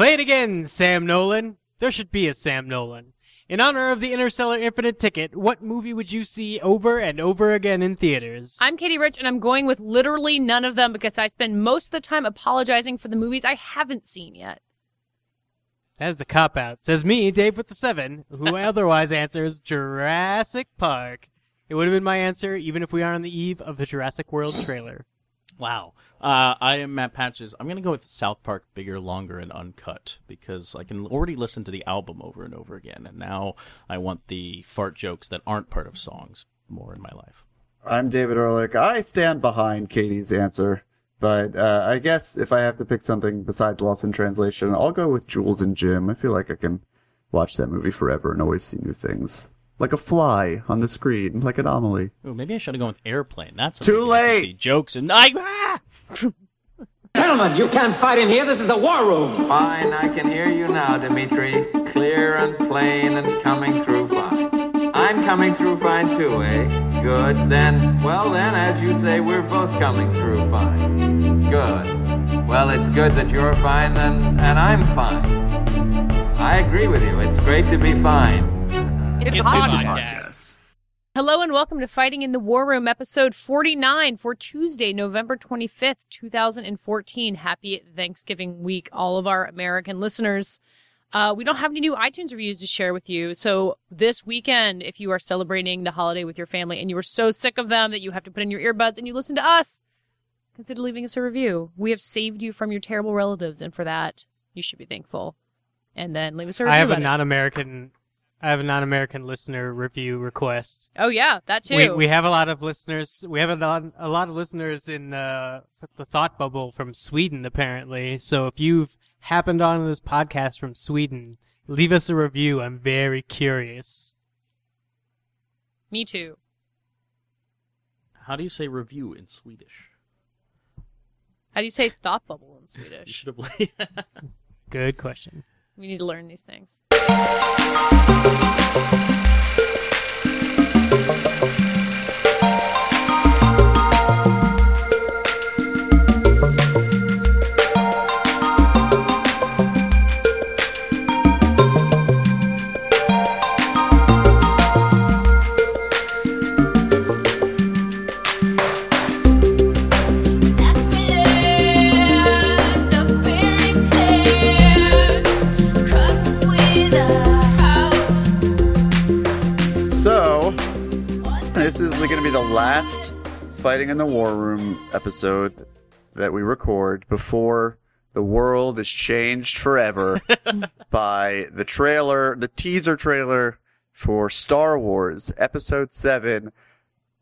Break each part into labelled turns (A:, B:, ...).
A: Play it again, Sam Nolan. There should be a Sam Nolan. In honor of the Interstellar Infinite ticket, what movie would you see over and over again in theaters?
B: I'm Katie Rich, and I'm going with literally none of them because I spend most of the time apologizing for the movies I haven't seen yet.
A: That is a cop out. Says me, Dave with the seven, who otherwise answers Jurassic Park. It would have been my answer even if we are on the eve of the Jurassic World trailer.
C: Wow. Uh, I am Matt Patches. I'm going to go with South Park Bigger, Longer, and Uncut because I can already listen to the album over and over again. And now I want the fart jokes that aren't part of songs more in my life.
D: I'm David Ehrlich. I stand behind Katie's answer. But uh, I guess if I have to pick something besides Lost in Translation, I'll go with Jules and Jim. I feel like I can watch that movie forever and always see new things. Like a fly on the screen, like an Amelie.
C: Ooh, maybe I should have gone with Airplane. That's
D: Too
C: movie I
D: late.
C: see jokes and I. Ah!
E: Gentlemen, you can't fight in here. This is the war room.
F: Fine, I can hear you now, Dimitri. Clear and plain and coming through fine. I'm coming through fine too, eh? Good. Then, well then, as you say, we're both coming through fine. Good. Well, it's good that you're fine and, and I'm fine. I agree with you. It's great to be fine.
B: It's,
A: It's
B: a
A: a
B: podcast.
A: podcast.
B: Hello and welcome to Fighting in the War Room, episode 49 for Tuesday, November 25th, 2014. Happy Thanksgiving week, all of our American listeners. Uh, we don't have any new iTunes reviews to share with you. So this weekend, if you are celebrating the holiday with your family and you are so sick of them that you have to put in your earbuds and you listen to us, consider leaving us a review. We have saved you from your terrible relatives, and for that, you should be thankful. And then leave us a review.
A: I have a
B: about it.
A: non-American, I have a non-American listener review request.
B: Oh yeah, that too.
A: We we have a lot of listeners. We have a lot, a lot of listeners in uh, the thought bubble from Sweden, apparently. So if you've happened on this podcast from Sweden, leave us a review. I'm very curious.
B: Me too.
C: How do you say review in Swedish?
B: How do you say thought bubble in
C: You
B: Swedish?
C: should have.
A: Good question.
B: We need to learn these things.
D: Be the last Fighting in the War Room episode that we record before the world is changed forever by the trailer, the teaser trailer for Star Wars Episode 7.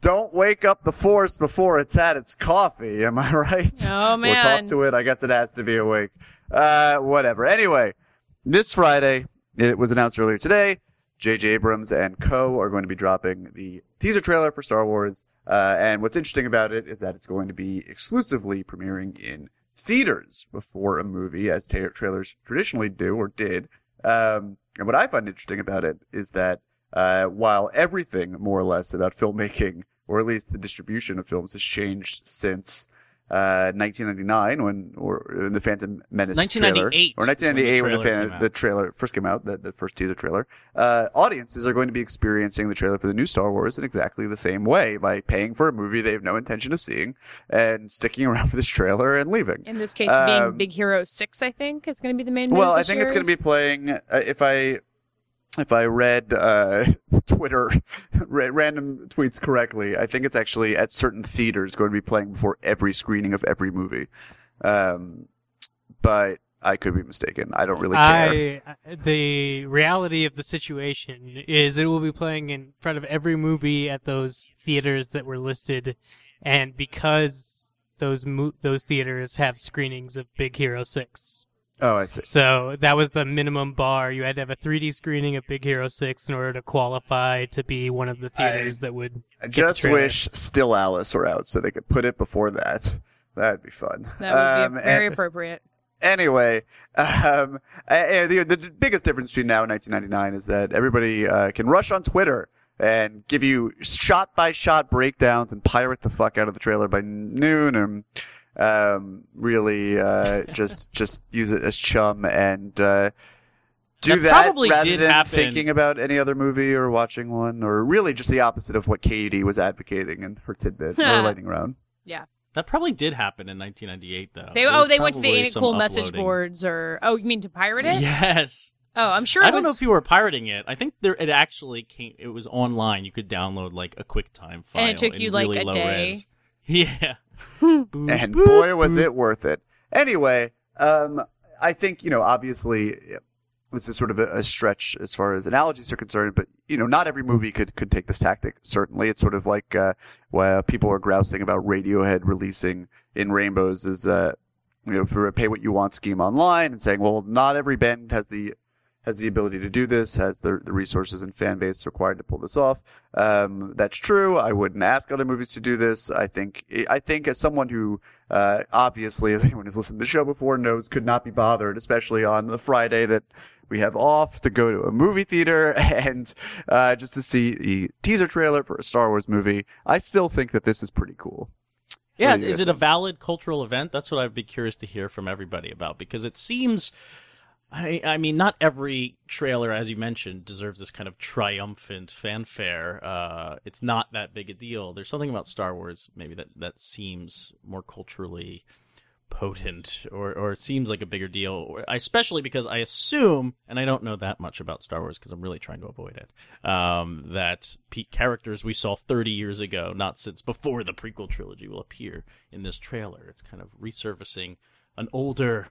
D: Don't wake up the Force before it's had its coffee. Am I right?
B: Oh, man.
D: We'll talk to it. I guess it has to be awake. Uh, whatever. Anyway, this Friday, it was announced earlier today, J.J. Abrams and co. are going to be dropping the teaser trailer for Star Wars. Uh, and what's interesting about it is that it's going to be exclusively premiering in theaters before a movie, as ta- trailers traditionally do or did. Um, and what I find interesting about it is that uh, while everything more or less about filmmaking, or at least the distribution of films, has changed since uh, 1999 when or in the Phantom Menace
C: 1998
D: trailer, or 1998 when the,
C: when the trailer
D: fan, the trailer first came out, the, the first teaser trailer. Uh, audiences are going to be experiencing the trailer for the new Star Wars in exactly the same way by paying for a movie they have no intention of seeing and sticking around for this trailer and leaving.
B: In this case,
D: Um,
B: being Big Hero Six, I think is going to be the main.
D: Well, I think it's going to be playing. Uh, if I if I read uh, Twitter ra- random tweets correctly, I think it's actually at certain theaters going to be playing before every screening of every movie. Um, but I could be mistaken. I don't really care.
A: I the reality of the situation is it will be playing in front of every movie at those theaters that were listed, and because those mo- those theaters have screenings of Big Hero Six,
D: oh, I see.
A: so that was the minimum bar. You had to have a 3D screening of Big Hero Six in order to qualify to be one of the theaters that would.
D: I
A: the
D: just
A: trailer.
D: wish Still Alice were out so they could put it before that. That'd be fun.
B: that would
D: Um,
B: be very
D: and-
B: appropriate.
D: anyway, um, the, the biggest difference between now and 1999 is that everybody uh, can rush on Twitter and give you shot by shot breakdowns and pirate the fuck out of the trailer by noon. And um, really uh, just just use it as chum and uh, do
C: That
D: that,
C: probably
D: rather
C: did
D: than
C: happen.
D: thinking about any other movie or watching one, or really just the opposite of what Katie was advocating in her tidbit or lightning round. Yeah.
C: That probably did happen in 1998, though.
B: They oh they went to the Ain't It
C: some
B: Cool message boards or oh you mean to pirate it?
C: Yes.
B: Oh, I'm sure.
C: I
B: it
C: don't
B: was,
C: know if you were pirating it. I think there it actually came. It was online. You could download like a QuickTime file,
B: And it took
C: in
B: you, like,
C: really
B: a
C: low
B: day?
C: res. Yeah.
D: and boy was it worth it. Anyway, um, I think you know, obviously, this is sort of a, a stretch as far as analogies are concerned, but you know, not every movie could could take this tactic. Certainly, it's sort of like uh, where people are grousing about Radiohead releasing in Rainbows is uh, you know, for a pay what you want scheme online, and saying, well, not every band has the has the ability to do this, has the, the resources and fan base required to pull this off. Um, that's true. I wouldn't ask other movies to do this. I think, I think as someone who, uh, obviously, as anyone who's listened to the show before knows, could not be bothered, especially on the Friday that we have off to go to a movie theater and, uh, just to see the teaser trailer for a Star Wars movie. I still think that this is pretty cool.
C: Yeah,
D: What do you
C: is it a valid cultural event? That's what I'd be curious to hear from everybody about because it seems. I, I mean, not every trailer, as you mentioned, deserves this kind of triumphant fanfare. Uh, it's not that big a deal. There's something about Star Wars, maybe that, that seems more culturally potent, or, or seems like a bigger deal. Especially because I assume, and I don't know that much about Star Wars because I'm really trying to avoid it, um, that characters we saw 30 years ago, not since before the prequel trilogy, will appear in this trailer. It's kind of resurfacing an older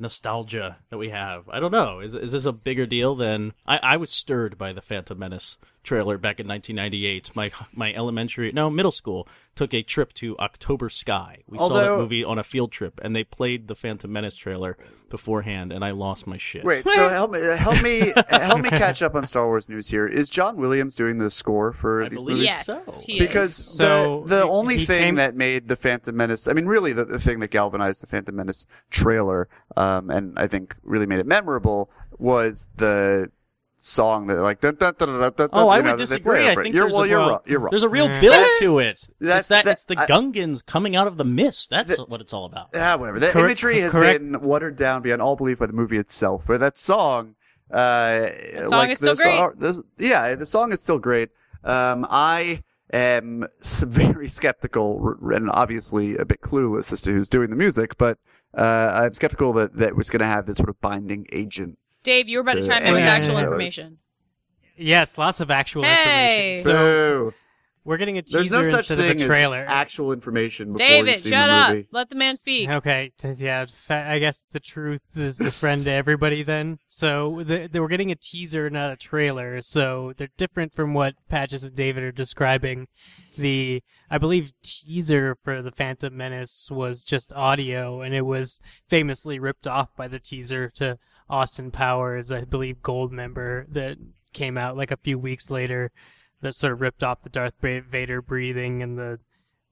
C: nostalgia that we have. I don't know. Is is this a bigger deal than I, I was stirred by the Phantom Menace trailer back in 1998. My my elementary no middle school took a trip to October Sky. We saw that movie on a field trip, and they played the Phantom Menace trailer beforehand, and I lost my shit.
D: Wait, so help me, help me, help me catch up on Star Wars news here. Is John Williams doing the score for
C: I
D: these movies?
B: Yes,
C: so.
B: he
D: because
A: So,
D: the the
A: he-
D: only
A: he
D: thing
A: came-
D: that made the Phantom Menace, I mean, really the, the thing that galvanized the Phantom Menace trailer, um, and I think really made it memorable was the song that like dun, dun, dun, dun, dun, dun,
C: Oh,
D: you
C: I
D: know,
C: would disagree. I think
D: you're,
C: there's
D: well,
C: a,
D: you're
C: well,
D: wrong. You're wrong.
C: There's a real build to it.
D: that's-
C: it's that,
D: that-
C: it's the
D: I-
C: Gungans coming out of the mist. That's
D: The-
C: what it's all about.
D: yeah whatever. The
A: Correct-
D: imagery has
A: correct.
D: been watered down beyond all belief by the movie itself. But that song, uh,
B: song
D: like
B: is still
D: the
B: great.
D: song- the- yeah, the song is still great. Um, I am very skeptical and obviously a bit clueless as to who's doing the music, but uh, I'm skeptical that that was going to have this sort of binding agent.
B: Dave, you were about to
D: to
B: chime in with actual
D: trailers.
B: information.
A: Yes, lots of actual
B: Hey!
A: information. So
D: So
A: we're getting a teaser
D: there's no such
A: instead
D: thing
A: of a trailer.
D: as actual information before
B: David,
D: you've seen
B: shut
D: the
B: up.
D: movie.
B: Let the man speak.
A: Okay, t- yeah. Fa- I guess the truth is the friend to everybody. Then, so the, the, we're getting a teaser, not a trailer. So they're different from what Patches and David are describing. The I believe teaser for the Phantom Menace was just audio, and it was famously ripped off by the teaser to Austin Powers, I believe, Goldmember that came out like a few weeks later. That sort of ripped off the Darth Vader breathing and the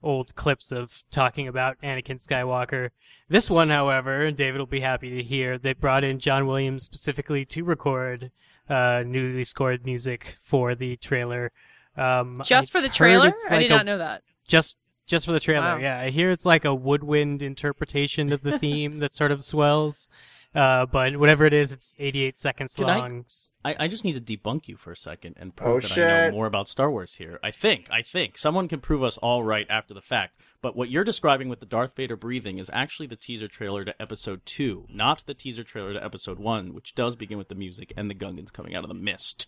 A: old clips of talking about Anakin Skywalker. This one, however, and David will be happy to hear, they brought in John Williams specifically to record uh, newly scored music for the trailer. Um,
B: Just
A: I
B: for the trailer?
A: it's
B: I
A: like
B: did
A: a-
B: not know that.
A: Just just for the trailer,
B: Wow.
A: yeah. I hear it's like a woodwind interpretation of the theme that sort of swells. Uh, but whatever it is, it's 88 seconds
C: Can I-
A: long. S-
C: I, I just need to debunk you for a second and prove
D: Oh,
C: that I know more about Star Wars here. I think, I think. Someone can prove us all right after the fact. But what you're describing with the Darth Vader breathing is actually the teaser trailer to episode 2, not the teaser trailer to episode 1, which does begin with the music and the Gungans coming out of the mist.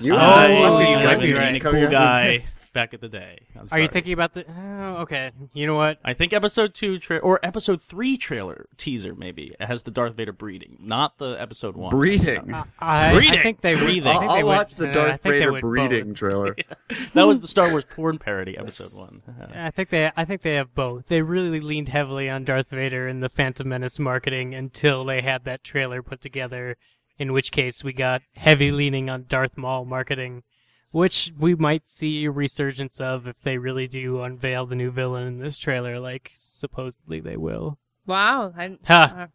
D: You
C: I,
A: Oh,
C: was
A: you
C: a
A: might be
C: really
A: right.
C: cool guy back at the day.
A: Are you thinking about the? Oh, okay. You know what?
C: I think episode two tra- or episode three trailer teaser maybe has the Darth Vader breathing, not the episode one.
D: Breathing.
A: I, I
C: Breeding.
A: think they would.
C: Breathing.
A: I
D: I'll,
A: think they
D: I'll
A: would-
D: watch the
A: uh,
D: Darth
A: think they
D: Vader breathing
A: both.
D: trailer.
C: that was the Star Wars porn parody, episode one.
A: I think they. I think they have both. They really leaned heavily on Darth Vader and the Phantom Menace marketing until they had that trailer put together. In which case, we got heavy leaning on Darth Maul marketing, which we might see a resurgence of if they really do unveil the new villain in this trailer, like supposedly they will.
B: Wow. I,
A: Ha!
B: Uh,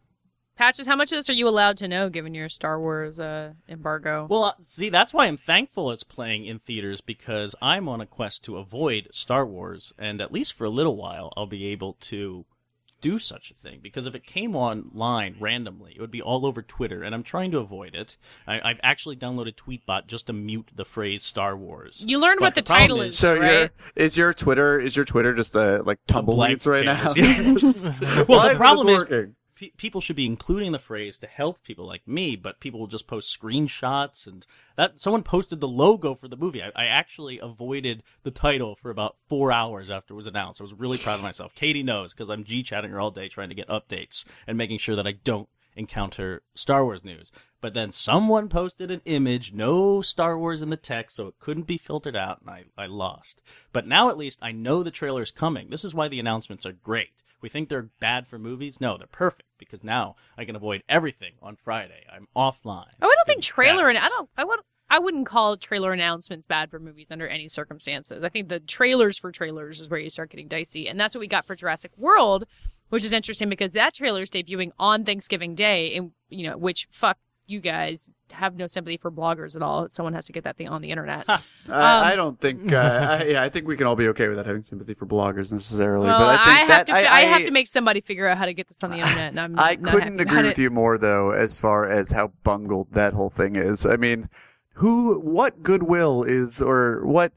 B: Patches, how much of this are you allowed to know given your Star Wars uh, embargo?
C: Well, uh, see, that's why I'm thankful it's playing in theaters because I'm on a quest to avoid Star Wars, and at least for a little while, I'll be able to do such a thing because if it came online randomly, it would be all over Twitter, and I'm trying to avoid it. I, I've actually downloaded Tweetbot just to mute the phrase Star Wars.
B: You learned
C: But
B: what the,
C: problem
B: title
C: is-
B: is,
D: So
B: right?
D: your is your Twitter is your Twitter just a, like
C: A blank
D: tumbleweeds right now?
C: canvas. well, the problem
D: this
C: is
D: working?
C: Pe- people should be including the phrase to help people like me, but people will just post screenshots and that someone posted the logo for the movie. I, I actually avoided the title for about four hours after it was announced. I was really proud of myself. Katie knows because I'm G chatting her all day trying to get updates and making sure that I don't encounter Star Wars news. But then someone posted an image, no Star Wars in the text, so it couldn't be filtered out, and I, I lost. But now at least I know the trailer's coming. This is why the announcements are great. We think they're bad for movies? No, they're perfect because now I can avoid everything on Friday. I'm offline.
B: Oh, I don't think trailer and I don't I would I wouldn't call trailer announcements bad for movies under any circumstances. I think the trailers for trailers is where you start getting dicey, and that's what we got for Jurassic World, which is interesting because that trailer is debuting on Thanksgiving Day, and you know, which fuck you guys have no sympathy for bloggers at all. Someone has to get that thing on the internet.
D: I,
B: Um,
D: I don't think. Uh, I, yeah, I think we can all be okay without having sympathy for bloggers necessarily.
B: well,
D: but I, think
B: I have
D: that,
B: to I, have to make somebody figure out how to get this on the internet, and I'm
D: I
B: not
D: couldn't
B: happy
D: agree
B: about
D: with
B: it.
D: you more though, as far as how bungled that whole thing is. I mean, who, what goodwill is, or what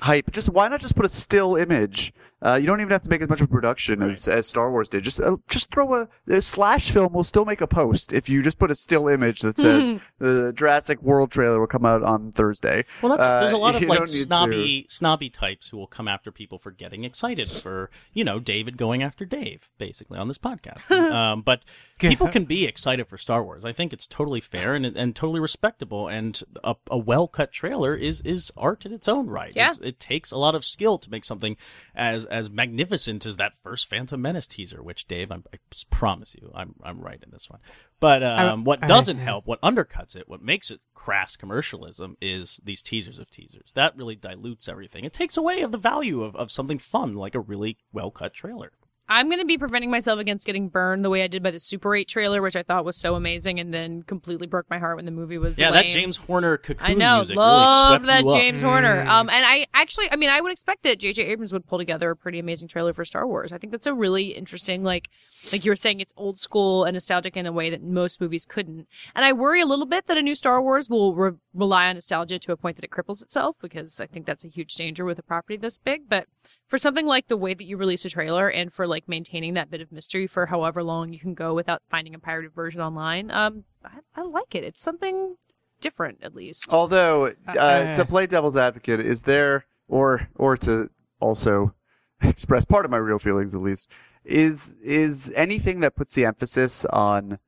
D: hype? Just why not just put a still image? Uh, you don't even have to make as much of a production as, as Star Wars did. Just uh, just throw a, a slash film will still make a post if you just put a still image that says the Jurassic World trailer will come out on Thursday.
C: Well, that's,
D: Uh,
C: there's a lot of like
D: don't to-
C: snobby, snobby types who will come after people for getting excited for, you know, David going after Dave, basically on this podcast. um, but people can be excited for Star Wars. I think it's totally fair and and totally respectable. And a, a well cut trailer is is art in its own right.
B: Yeah.
C: It's, it takes a lot of skill to make something as as magnificent as that first Phantom Menace teaser. Which Dave, I'm, I promise you, I'm I'm right in this one. But um, what
A: I-
C: doesn't help, what undercuts it, what makes it crass commercialism is these teasers of teasers. That really dilutes everything. It takes away of the value of, of something fun like a really well cut trailer.
B: I'm going to be preventing myself against getting burned the way I did by the Super 8 trailer, which I thought was so amazing, and then completely broke my heart when the movie was
C: Yeah,
B: lame.
C: that James Horner cocoon
B: I know,
C: music
B: love
C: really swept
B: that
C: you up.
B: James Horner.
A: Mm.
B: Um, and I actually, I mean, I would expect that J.J. Abrams would pull together a pretty amazing trailer for Star Wars. I think that's a really interesting, like, like you were saying, it's old school and nostalgic in a way that most movies couldn't. And I worry a little bit that a new Star Wars will re- rely on nostalgia to a point that it cripples itself, because I think that's a huge danger with a property this big. But for something like the way that you release a trailer and for like maintaining that bit of mystery for however long you can go without finding a pirated version online, um, I, I like it. It's something different, at least.
D: Although, uh,
A: Uh,
D: to play devil's advocate, is there, or or to also express part of my real feelings at least, is is anything that puts the emphasis on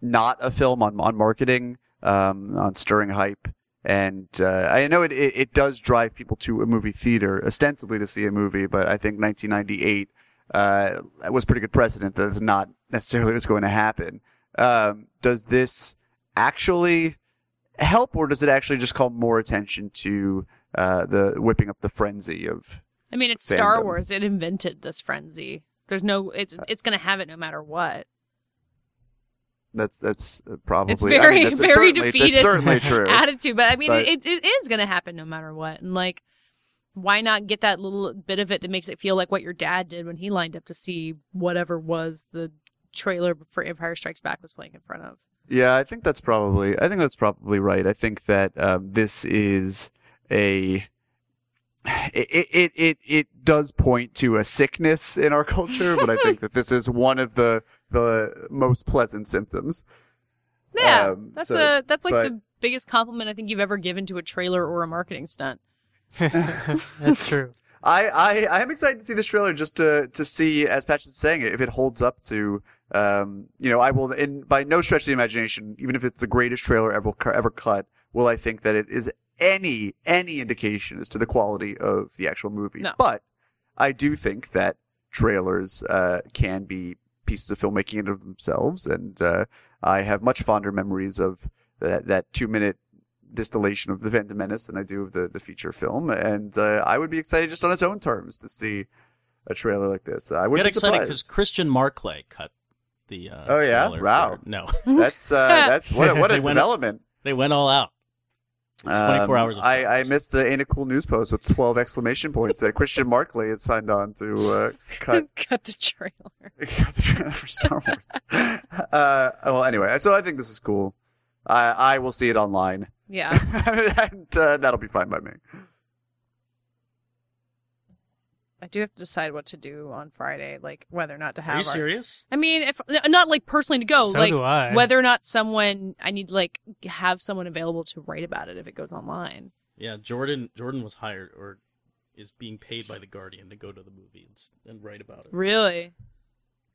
D: not a film on on marketing, um, on stirring hype, and uh, I know it, it it does drive people to a movie theater ostensibly to see a movie, but I think 1998 uh, was pretty good precedent that it's not necessarily what's going to happen. Um, does this actually help, or does it actually just call more attention to uh, the whipping up the frenzy of?
B: I mean, it's Star. Wars. It invented this frenzy. There's no. It's it's gonna have it no matter what.
D: That's that's uh, probably
B: It's
D: I
B: very
D: mean, that's
B: very
D: certainly,
B: defeatist
D: certainly true.
B: attitude, but I mean,
D: But-
B: it, it is gonna happen no matter what. And like, why not get that little bit of it that makes it feel like what your dad did when he lined up to see whatever was the trailer for Empire Strikes Back was playing in front of.
D: Yeah, I think that's probably. I think that's probably right. I think that um, this is a. It, it it it does point to a sickness in our culture, but I think that this is one of the the most pleasant symptoms.
B: Yeah,
D: Um,
B: that's
D: so-
B: a that's like
D: but-
B: the biggest compliment I think you've ever given to a trailer or a marketing stunt.
A: That's true.
D: I, I I am excited to see this trailer just to to see, as Patch is saying, if it holds up to, um, you know, I will, in by no stretch of the imagination, even if it's the greatest trailer ever ever cut, will I think that it is any any indication as to the quality of the actual movie.
B: No.
D: But I do think that trailers uh, can be pieces of filmmaking in of themselves, and uh, I have much fonder memories of that that two minute distillation of the Phantom Menace than I do of the, the feature film, and uh, I would be excited just on its own terms to see a trailer like this. I wouldn't be
C: excited because. Christian Marclay cut the. Uh,
D: Oh, yeah? Wow.
C: for- no,
D: That's uh, that's what a, what a
C: They went-
D: development.
C: they went all out. It's 24
D: Um,
C: hours. Of
D: I, I missed the Ain't It Cool news post with 12 exclamation points that Christian Marclay has signed on to uh, cut
B: Cut the trailer.
D: cut the trailer for Star Wars. uh, well, anyway, so I think this is cool. I, I will see it online.
B: Yeah.
D: and uh, that'll be fine by me.
B: I do have to decide what to do on Friday, like whether or not to have.
C: Are you
B: our-
C: serious?
B: I mean, if not like personally to go,
A: so
B: like
A: do I.
B: whether or not someone I need to like have someone available to write about it if it goes online.
C: Yeah, Jordan. Jordan was hired or is being paid by the Guardian to go to the movie and, and write about it.
B: Really?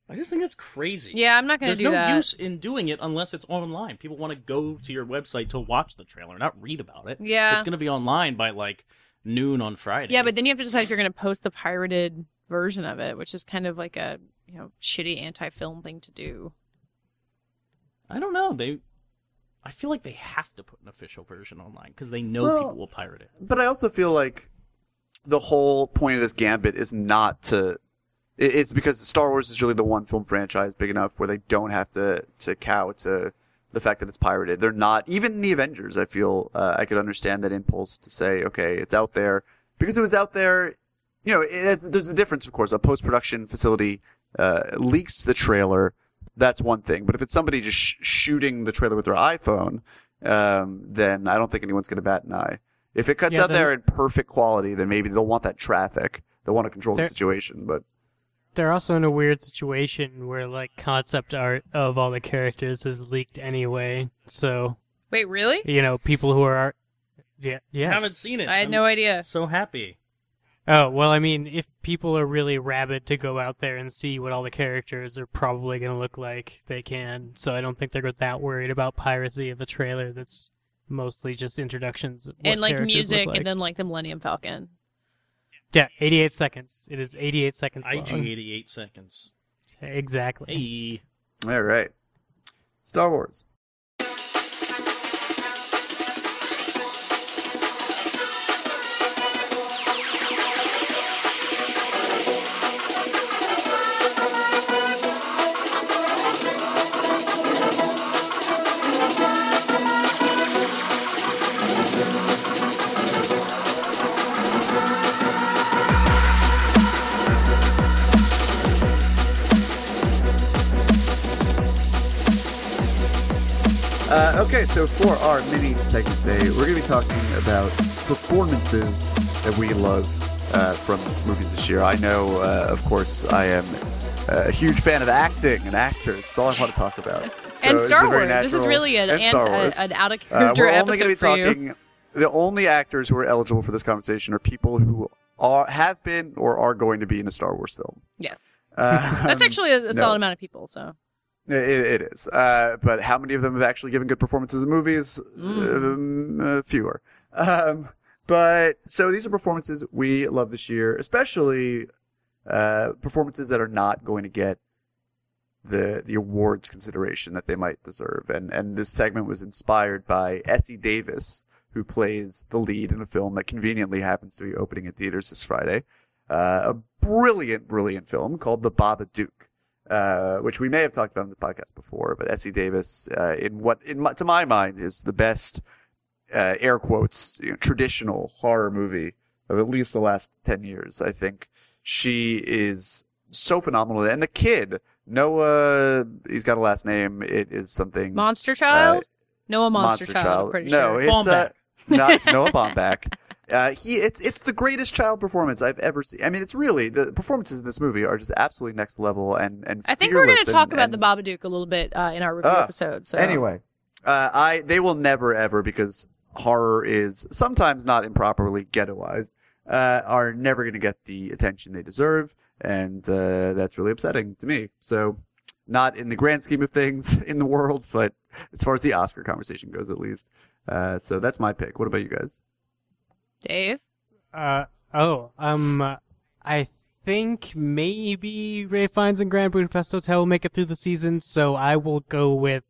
C: I just think that's crazy.
B: Yeah, I'm not gonna do
C: no
B: that.
C: There's no use in doing it unless it's online. People want to go to your website to watch the trailer, not read about it.
B: Yeah.
C: It's going to be online by like noon on Friday.
B: Yeah, but then you have to decide if you're going to post the pirated version of it, which is kind of like a you know shitty anti-film thing to do.
C: I don't know. They, I feel like they have to put an official version online because they know
D: Well,
C: people will pirate it.
D: But I also feel like the whole point of this gambit is not to. It's because Star Wars is really the one film franchise big enough where they don't have to to cow to the fact that it's pirated. They're not even the Avengers. I feel uh, I could understand that impulse to say, okay, it's out there because it was out there. You know, it's, there's a difference, of course. A post production facility uh, leaks the trailer. That's one thing. But if it's somebody just sh- shooting the trailer with their iPhone, um, then I don't think anyone's going to bat an eye. If it cuts
A: Yeah,
D: out there in perfect quality, then maybe they'll want that traffic. They'll want to control the situation. But
A: They're also in a weird situation where like concept art of all the characters is leaked anyway. So
B: Wait, really?
A: you know, people who are yeah, yes.
C: haven't seen it.
B: I had
C: I'm
B: no idea.
C: So happy.
A: Oh well, I mean, if people are really rabid to go out there and see what all the characters are probably going to look like, they can. So I don't think they're that worried about piracy of a trailer that's mostly just introductions of what
B: and like music,
A: look like.
B: and then like the Millennium Falcon.
A: Yeah, 88 seconds. It is 88 seconds
C: IG
A: long.
C: 88 seconds.
A: Exactly.
C: Hey.
D: all right, Star Wars. Uh, okay, so for our mini segment today, we're going to be talking about performances that we love uh, from movies this year. I know, uh, of course, I am uh, a huge fan of acting and actors. That's all I want to talk about. So
B: and Star Wars. This is really an,
D: and
B: ant-
D: Star
B: a-
D: Wars.
B: an out of
D: Uh,
B: character
D: we're only
B: episode
D: going to be
B: for you.
D: talking. The only actors who are eligible for this conversation are people who are have been or are going to be in a Star Wars film.
B: Yes,
D: Uh,
B: that's actually a, a solid
D: no.
B: amount of people. So
D: It, it is. Uh, but how many of them have actually given good performances in movies? Um, uh, fewer. Um, but so these are performances we love this year, especially uh, performances that are not going to get the the awards consideration that they might deserve. And and this segment was inspired by Essie Davis, who plays the lead in a film that conveniently happens to be opening at theaters this Friday. Uh, a brilliant, brilliant film called The Babadook uh, which we may have talked about in the podcast before, but Essie Davis, uh, in what, in my, to my mind, is the best, uh, air quotes, you know, traditional horror movie of at least the last 10 years. I think she is so phenomenal. And the kid, Noah, he's got a last name. It is something.
B: Monster Child,
D: uh,
B: Noah Monster, Child. I'm pretty
D: no,
B: sure.
D: it's, uh,
C: Baumbach.
D: no, it's Noah Baumbach. Uh, he, it's, it's the greatest child performance I've ever seen. I mean, it's really, the performances in this movie are just absolutely next level and, and
B: I think we're going to talk
D: and-
B: about
D: and-
B: the Babadook a little bit uh, in our review
D: Ah,
B: episode. So
D: Anyway, uh, I they will never ever because horror is sometimes not improperly ghettoized. Uh, are never going to get the attention they deserve, and uh, that's really upsetting to me. So, not in the grand scheme of things in the world, but as far as the Oscar conversation goes, at least. Uh, so that's my pick. What about you guys?
B: Dave,
A: Uh oh, um, I think maybe Ralph Fiennes and Grand Budapest Hotel will make it through the season, so I will go with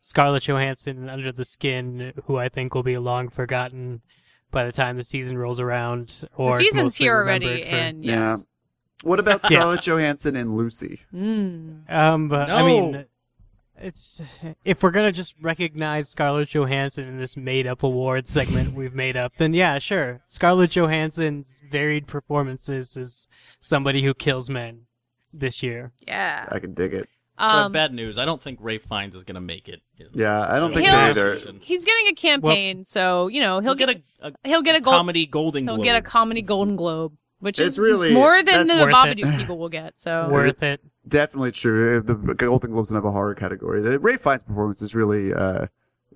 A: Scarlett Johansson and Under the Skin, who I think will be long forgotten by the time the season rolls around. Or
B: the season's here already,
A: for-
B: and
D: Yeah. What about
A: Yes.
D: Scarlett Johansson and Lucy?
B: mm.
A: um, but I mean, It's if we're gonna just recognize Scarlett Johansson in this made-up award segment we've made up, then yeah, sure. Scarlett Johansson's varied performances as somebody who kills men this year.
B: Yeah.
D: I can dig it.
C: So
B: Um,
C: bad news. I don't think Ralph Fiennes is going to make it. in-
D: Yeah, I don't think so either.
B: He's getting a campaign, so you know he'll,
C: He'll get a, a
B: he'll get a gold
C: comedy Golden
B: he'll
C: Globe.
B: get a comedy Golden Globe, which
D: It's
B: is
D: really-
B: more than the
D: that's
A: worth it.
B: Babadook people will get. So
A: Worth it.
D: Definitely true. The Golden Globes don't have a horror category. The Ralph Fiennes performance is really, uh,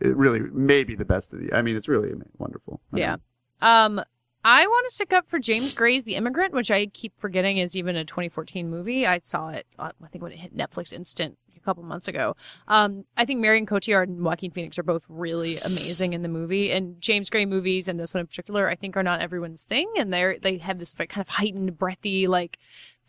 D: it really maybe the best of the. I mean, it's really wonderful. I
B: Yeah.
D: mean,
B: Um, I want to stick up for James Gray's The Immigrant, which I keep forgetting is even a 2014 movie. I saw it, I think when it hit Netflix Instant a couple months ago. Um, I think Marion Cotillard and Joaquin Phoenix are both really amazing in the movie, and James Gray movies and this one in particular, I think, are not everyone's thing, and they're they have this kind of heightened, breathy, like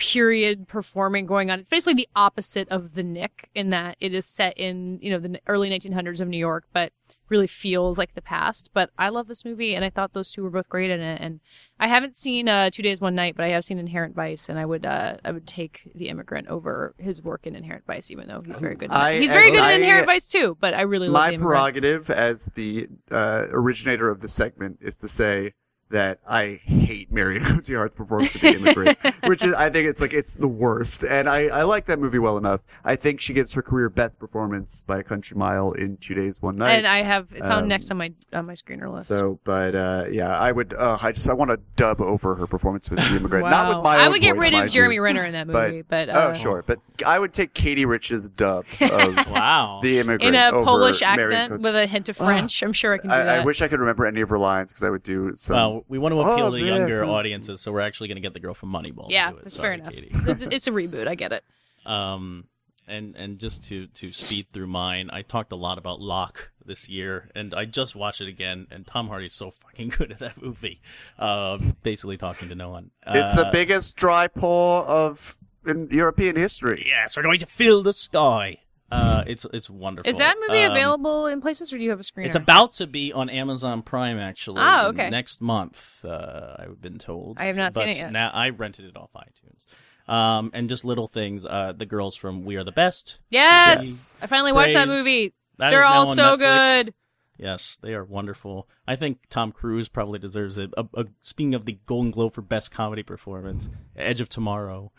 B: period performing going on. It's basically the opposite of The Knick in that it is set in you know the early 1900s of New York, but really feels like the past. But I love this movie, and I thought those two were both great in it. And I haven't seen uh, Two Days One Night, but I have seen Inherent Vice, and I would uh, I would take The Immigrant over his work in Inherent Vice, even though he's very good. in
D: I-
B: he's very good
D: I-
B: in Inherent Vice too, but I really love
D: My prerogative as the uh, originator of the segment is to say that I hate Marion Cotillard's performance of The Immigrant, which is I think it's like it's the worst, and I I like that movie well enough. I think she gives her career best performance by a country mile in Two Days One Night.
B: and I have it's on
D: Um,
B: next on my on my screener list.
D: So, but uh, yeah, I would. Uh, I just I want to dub over her performance with the immigrant. Not with my
B: I would get
D: voice,
B: rid of Jeremy
D: you.
B: Renner in that movie, but, uh,
D: oh, sure, but I would take Katie Rich's dub of
C: Wow.
D: the immigrant
B: in a
D: over
B: Polish
D: Marion
B: accent
D: Cot-
B: with a hint of
D: Ah,
B: French. I'm sure I can do
D: I,
B: that.
D: I wish I could remember any of her lines because I would do some.
C: well, we want to appeal
D: Oh,
C: to
D: yeah,
C: younger audiences, so we're actually going to get the girl from Moneyball. to
B: yeah,
C: do it.
B: that's
C: Sorry,
B: fair enough.
C: Katie.
B: It- it's a reboot. I get it.
C: Um, and and just to to speed through mine, I talked a lot about Locke this year, and I just watched it again, and Tom Hardy's so fucking good at that movie. Uh, basically talking to no one.
D: it's the
C: Uh,
D: biggest dry paw of in European history.
C: Yes, we're going to fill the sky. Uh, it's it's wonderful.
B: Is that movie
C: Um,
B: available in places, or do you have a screen?
C: It's about to be on Amazon Prime actually.
B: Oh, okay.
C: Next month, uh, I've been told.
B: I have not
C: but
B: seen it yet.
C: Now I rented it off iTunes. Um, and just little things. Uh, the girls from We Are the Best.
B: Yes. I finally watched that movie.
C: That
B: They're all so
C: Netflix.
B: good.
C: Yes, they are wonderful. I think Tom Cruise probably deserves it. A, a, speaking of the Golden Globe for Best Comedy Performance, Edge of Tomorrow.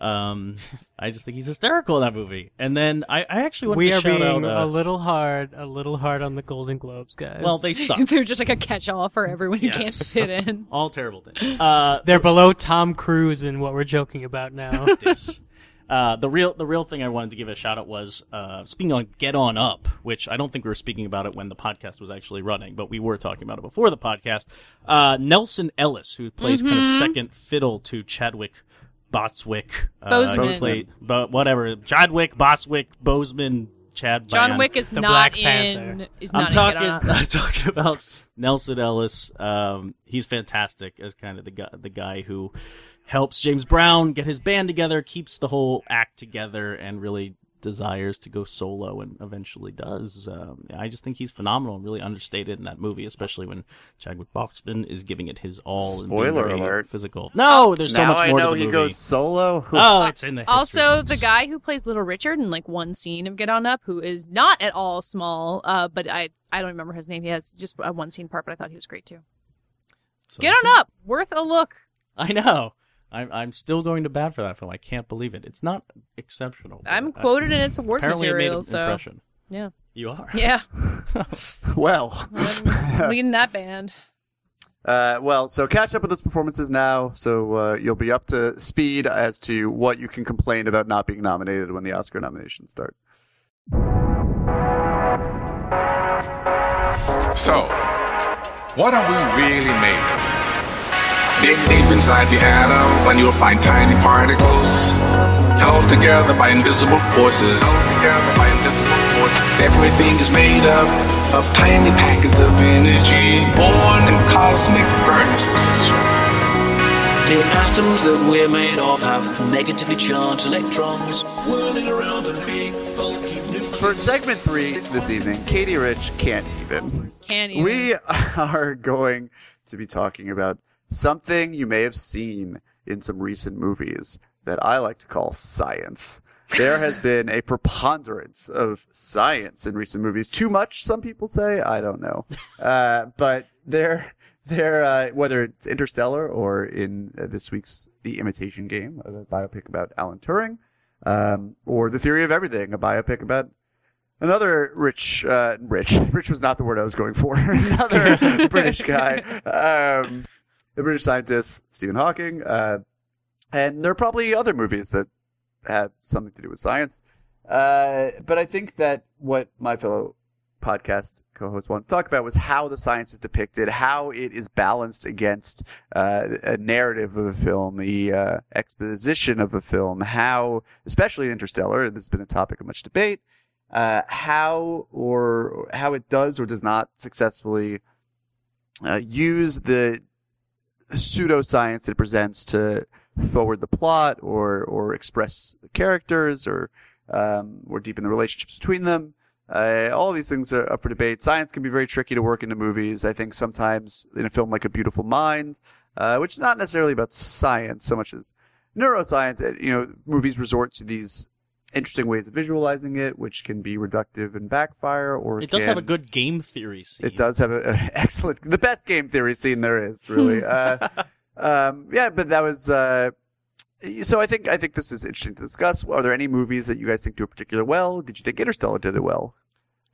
C: Um, I just think he's hysterical in that movie. And then I, I actually want
A: We
C: to
A: are
C: shout
A: being
C: out. Uh,
A: a little hard, a little hard on the Golden Globes, guys.
C: well, they suck.
B: They're just like a catch-all for everyone who can't fit in.
C: All terrible things. Uh,
A: They're below Tom Cruise in what we're joking about now.
C: this. Uh, the real the real thing I wanted to give a shout out was uh, speaking on Get On Up, which I don't think we were speaking about it when the podcast was actually running, but we were talking about it before the podcast. Uh, Nelsan Ellis, who plays kind of
B: Mm-hmm.
C: second fiddle to Chadwick Boswick, uh,
B: Boseman.
C: he played, but whatever, Chadwick Boswick Boseman. Chad
B: John
C: Byan.
B: Wick is
A: The
B: not
A: Black
B: in.
A: Panther.
B: Is
C: I'm
B: not
C: talking.
B: in Get On Up.
C: I'm talking about Nelsan Ellis. Um, he's fantastic as kind of the guy, the guy who helps James Brown get his band together, keeps the whole act together, and really desires to go solo, and eventually does. Um, I just think he's phenomenal and really understated in that movie, especially when Chadwick Boseman is giving it his all. and being
D: Spoiler
C: very
D: alert.
C: Physical. No, there's so much
D: I
C: more
D: know
C: to the
D: he
C: movie.
D: goes solo.
C: Oh, it's in the history
B: Also, the guy who plays Little Richard in like one scene of Get On Up, who is not at all small, uh, but I I don't remember his name. He has just a one scene part, but I thought he was great too.
C: So
B: Get On. Up, worth a look.
C: I know. I'm I'm still going to bat for that film. I can't believe it. It's not exceptional.
B: I'm
C: I-
B: quoted in its awards
C: apparently it made
B: material,
C: an
B: so
C: impression.
B: yeah,
C: You are.
B: yeah,
D: well,
B: I'm leading that band.
D: uh, well, so catch up with those performances now, so uh, you'll be up to speed as to what you can complain about not being nominated when the Oscar nominations start.
G: So, what are we really made of? Dig deep inside the atom and you'll find tiny particles held together by invisible forces. Everything is made up of tiny packets of energy born in cosmic furnaces.
H: The atoms that we're made of have negatively charged electrons whirling around a big bulky nucleus.
D: For segment three this evening, Katie Rich can't even.
B: Can't even.
D: We are going to be talking about something you may have seen in some recent movies that I like to call science. there has been a preponderance of science in recent movies. Too much, some people say. I don't know. Uh, but there, there, uh, whether it's Interstellar or in uh, this week's The Imitation Game, a biopic about Alan Turing, um, or The Theory of Everything, a biopic about another rich, uh, rich, rich was not the word I was going for. another British guy, um, the British scientist Stephen Hawking. Uh, and there are probably other movies that have something to do with science. Uh, but I think that what my fellow podcast co-host wanted to talk about was how the science is depicted, how it is balanced against uh, a narrative of a film, the uh, exposition of a film, how, especially Interstellar, this has been a topic of much debate, uh, how or how it does or does not successfully uh, use the pseudoscience that it presents to forward the plot or or express the characters or um, or deepen the relationships between them. Uh, all these things are up for debate. Science can be very tricky to work into movies. I think sometimes in a film like A Beautiful Mind, uh, which is not necessarily about science so much as neuroscience, you know, movies resort to these interesting ways of visualizing it, which can be reductive and backfire, or
C: It does have a good game theory scene.
D: it does have an excellent, the best game theory scene there is, really. uh, um, yeah, but that was. Uh, so I think I think this is interesting to discuss. Are there any movies that you guys think do it particularly well? Did you think Interstellar did it well?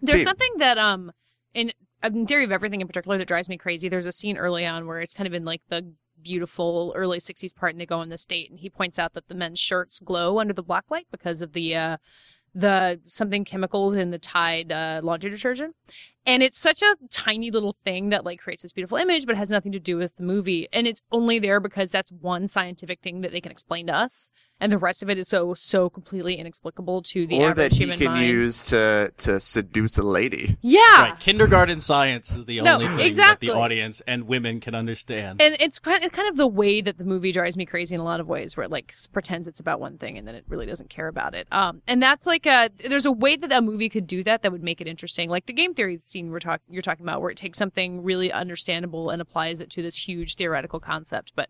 B: There's
D: Team.
B: something that um in in theory of everything in particular that drives me crazy. There's a scene early on where it's kind of in like the beautiful early 60s part and they go on the state and he points out that the men's shirts glow under the black light because of the uh the something chemicals in the Tide uh, laundry detergent. And it's such a tiny little thing that like creates this beautiful image, but has nothing to do with the movie. And it's only there because that's one scientific thing that they can explain to us, and the rest of it is so so completely inexplicable to the
D: or
B: average
D: that he
B: human
D: can
B: mind.
D: use to to seduce a lady?
B: yeah,
C: Right, kindergarten science is the
B: No,
C: only thing
B: exactly.
C: that the audience and women can understand.
B: and it's kind it's kind of the way that the movie drives me crazy in a lot of ways where it like pretends it's about one thing and then it really doesn't care about it um and that's like a there's a way that a movie could do that that would make it interesting like the game theory scene we're talking you're talking about where it takes something really understandable and applies it to this huge theoretical concept but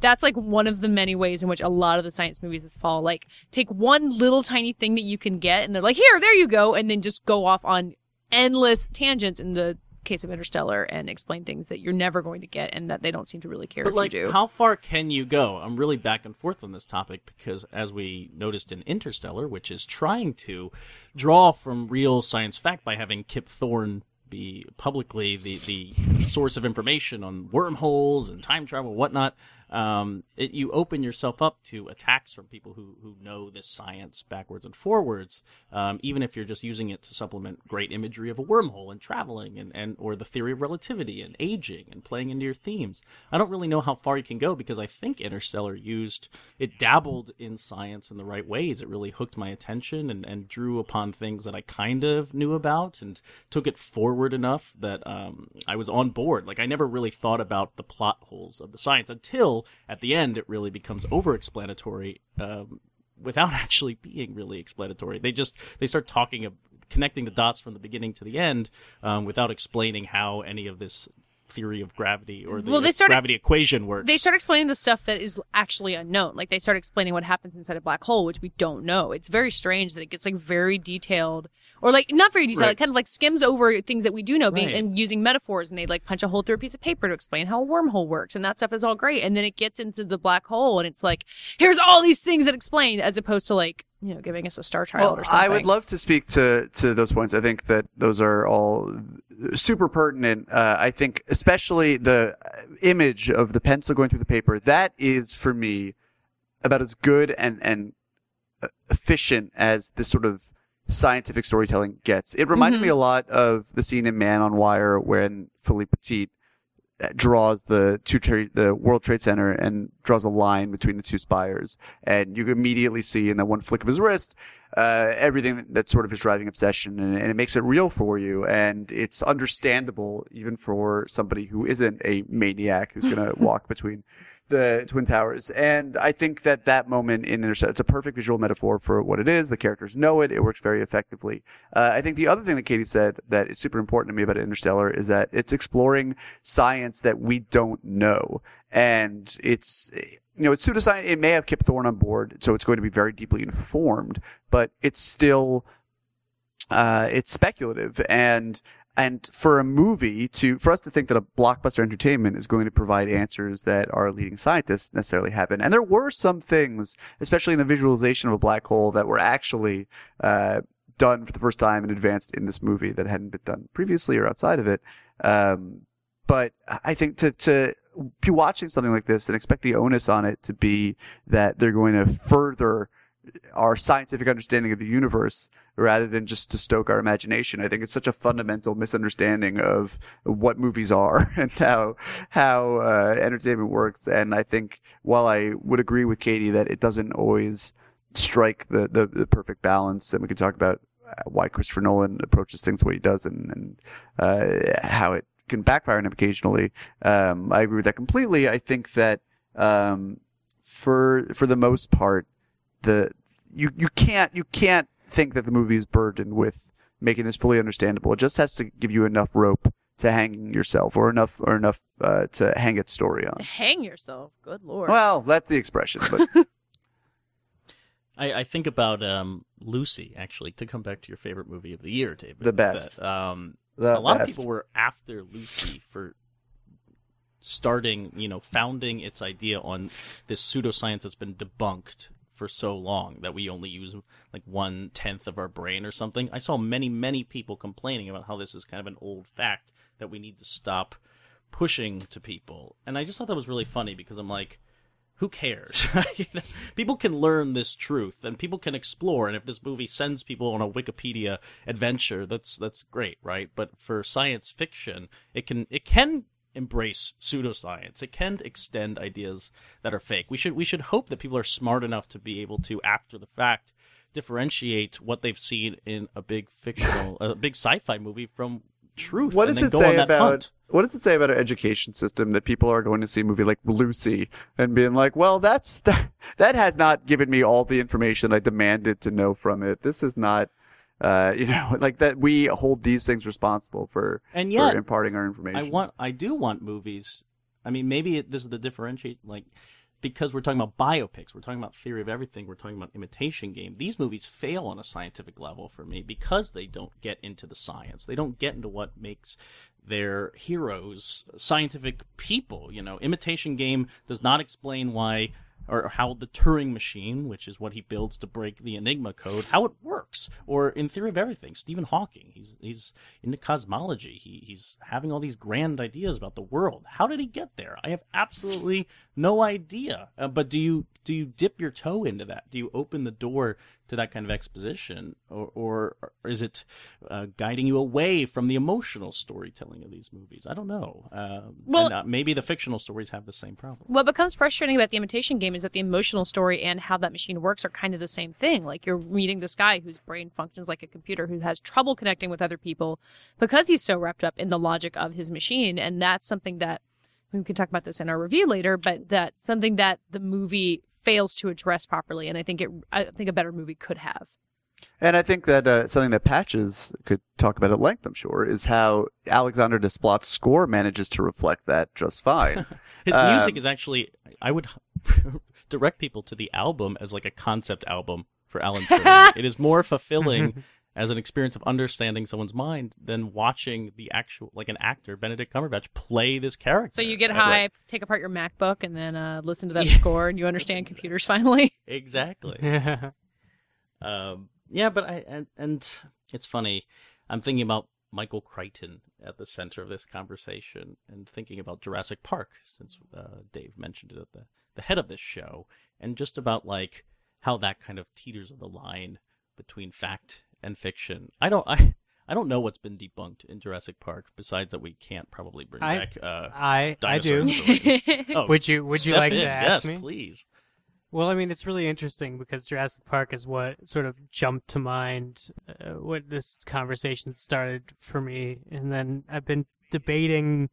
B: that's like one of the many ways in which a lot of the science movies this fall like take one little tiny thing that you can get and they're like here there you go and then just go off on endless tangents in the case of Interstellar and explain things that you're never going to get and that they don't seem to really care
C: But
B: if
C: like,
B: you do.
C: how far can you go? I'm really back and forth on this topic because, as we noticed in Interstellar, which is trying to draw from real science fact by having Kip Thorne be publicly the the source of information on wormholes and time travel, and whatnot. Um, it, you open yourself up to attacks from people who, who know this science backwards and forwards, um, even if you're just using it to supplement great imagery of a wormhole and traveling and, and or the theory of relativity and aging and playing into your themes. I don't really know how far you can go because I think Interstellar used it dabbled in science in the right ways. It really hooked my attention and, and drew upon things that I kind of knew about and took it forward enough that um, I was on board. Like I never really thought about the plot holes of the science until at the end it really becomes over-explanatory. Um, without actually being really explanatory. They just they start talking of connecting the dots from the beginning to the end um, without explaining how any of this theory of gravity or the
B: Well, they started-
C: gravity equation works.
B: they start explaining the stuff that is actually unknown. Like they start explaining what happens inside a black hole, which we don't know. It's very strange that it gets like very detailed, or like not very detailed.
D: Right.
B: It kind of like skims over things that we do know, being
C: Right.
B: and using metaphors, and they like punch a hole through a piece of paper to explain how a wormhole works, and that stuff is all great. And then it gets into the black hole, and it's like here's all these things that explain, as opposed to like you know giving us a star child
D: Well,
B: or something.
D: I would love to speak to to those points. I think that those are all super pertinent. Uh, I think especially the image of the pencil going through the paper. That is for me about as good and and uh, efficient as this sort of scientific storytelling gets. It reminded
B: Mhm.
D: me a lot of the scene in Man on Wire when Philippe Petit uh, draws the two tra- the World Trade Center and draws a line between the two spires, and you immediately see in that one flick of his wrist uh, everything that- that's sort of his driving obsession, and, and it makes it real for you, and it's understandable even for somebody who isn't a maniac who's going to walk between the Twin Towers. And I think that that moment in Interstellar, it's a perfect visual metaphor for what it is. The characters know it. It works very effectively. Uh, I think the other thing that Katie said that is super important to me about Interstellar is that it's exploring science that we don't know. And it's, you know, it's pseudoscience. It may have Kip Thorne on board, so it's going to be very deeply informed, but it's still, uh, it's speculative and. And for a movie to, for us to think that a blockbuster entertainment is going to provide answers that our leading scientists necessarily haven't. And there were some things, especially in the visualization of a black hole that were actually, uh, done for the first time and advanced in this movie that hadn't been done previously or outside of it. Um, but I think to, to be watching something like this and expect the onus on it to be that they're going to further our scientific understanding of the universe rather than just to stoke our imagination. I think it's such a fundamental misunderstanding of what movies are and how how uh, entertainment works. And I think while I would agree with Katey that it doesn't always strike the, the, the perfect balance, and we can talk about why Christopher Nolan approaches things the way he does and, and uh, how it can backfire on him occasionally. Um, I agree with that completely. I think that um, for for the most part, the you you can't you can't think that the movie is burdened with making this fully understandable. It just has to give you enough rope to hang yourself, or enough or enough uh, to hang its story on.
B: Hang yourself. Good lord.
D: Well, that's the expression, but
C: I, I think about um, Lucy actually to come back to your favorite movie of the year, David.
D: The best.
C: That, um,
D: The
C: a lot
D: best.
C: of people were after Lucy for starting, you know, founding its idea on this pseudoscience that's been debunked for so long that we only use like one tenth of our brain or something. I saw many, many people complaining about how this is kind of an old fact that we need to stop pushing to people. And I just thought that was really funny because I'm like, who cares? People can learn this truth and people can explore. And if this movie sends people on a Wikipedia adventure, that's that's great, right? But for science fiction, it can it can embrace pseudoscience. It can extend ideas that are fake. We should we should hope that people are smart enough to be able to, after the fact, differentiate what they've seen in a big fictional, a big sci-fi movie from truth.
D: what does it say about
C: hunt.
D: what does it say about our education system that people are going to see a movie like Lucy and being like, well, that's that, that has not given me all the information I demanded to know from it. This is not. Uh, you know, like that we hold these things responsible for,
C: And
D: for
C: yet,
D: imparting our information.
C: I want, I do want movies. I mean, maybe it, this is the differentiate, like, because we're talking about biopics, we're talking about theory of everything, we're talking about imitation game. These movies fail on a scientific level for me because they don't get into the science. They don't get into what makes their heroes scientific people. You know, imitation game does not explain why or how the Turing machine, which is what he builds to break the Enigma code, how it works. Or in Theory of Everything, Stephen Hawking, he's he's into cosmology. He he's having all these grand ideas about the world. How did he get there? I have absolutely no idea. Uh, but do you do you dip your toe into that? Do you open the door to that kind of exposition, or or, or is it uh, guiding you away from the emotional storytelling of these movies? I don't know. Um,
B: Well-
C: and, uh, maybe the fictional stories have the same problem.
B: What becomes frustrating about the imitation game is that the emotional story and how that machine works are kind of the same thing. Like you're meeting this guy whose brain functions like a computer who has trouble connecting with other people because he's so wrapped up in the logic of his machine. And that's something that we can talk about this in our review later, but that's something that the movie fails to address properly. And I think it, I think a better movie could have.
D: And I think that uh, something that Patches could talk about at length, I'm sure, is how Alexander Desplat's score manages to reflect that just fine.
C: His
D: Um,
C: music is actually, I would direct people to the album as like a concept album for Alan Turing. it is more fulfilling as an experience of understanding someone's mind than watching the actual, like an actor, Benedict Cumberbatch, play this character.
B: So you get high,
C: like,
B: take apart your MacBook, and then uh, listen to that
C: Yeah.
B: score, and you understand computers finally.
C: Exactly. Um, yeah, but I and, and it's funny. I'm thinking about Michael Crichton at the center of this conversation, and thinking about Jurassic Park, since uh, Dave mentioned it at the the head of this show, and just about like how that kind of teeters on the line between fact and fiction. I don't I. I don't know what's been debunked in Jurassic Park besides that we can't probably bring
A: I-
C: back uh,
A: I I do.
C: Oh,
A: Would you Would you like
C: in.
A: to
C: yes,
A: ask me?
C: please.
A: Well, I mean, it's really interesting because Jurassic Park is what sort of jumped to mind uh, when this conversation started for me, and then I've been debating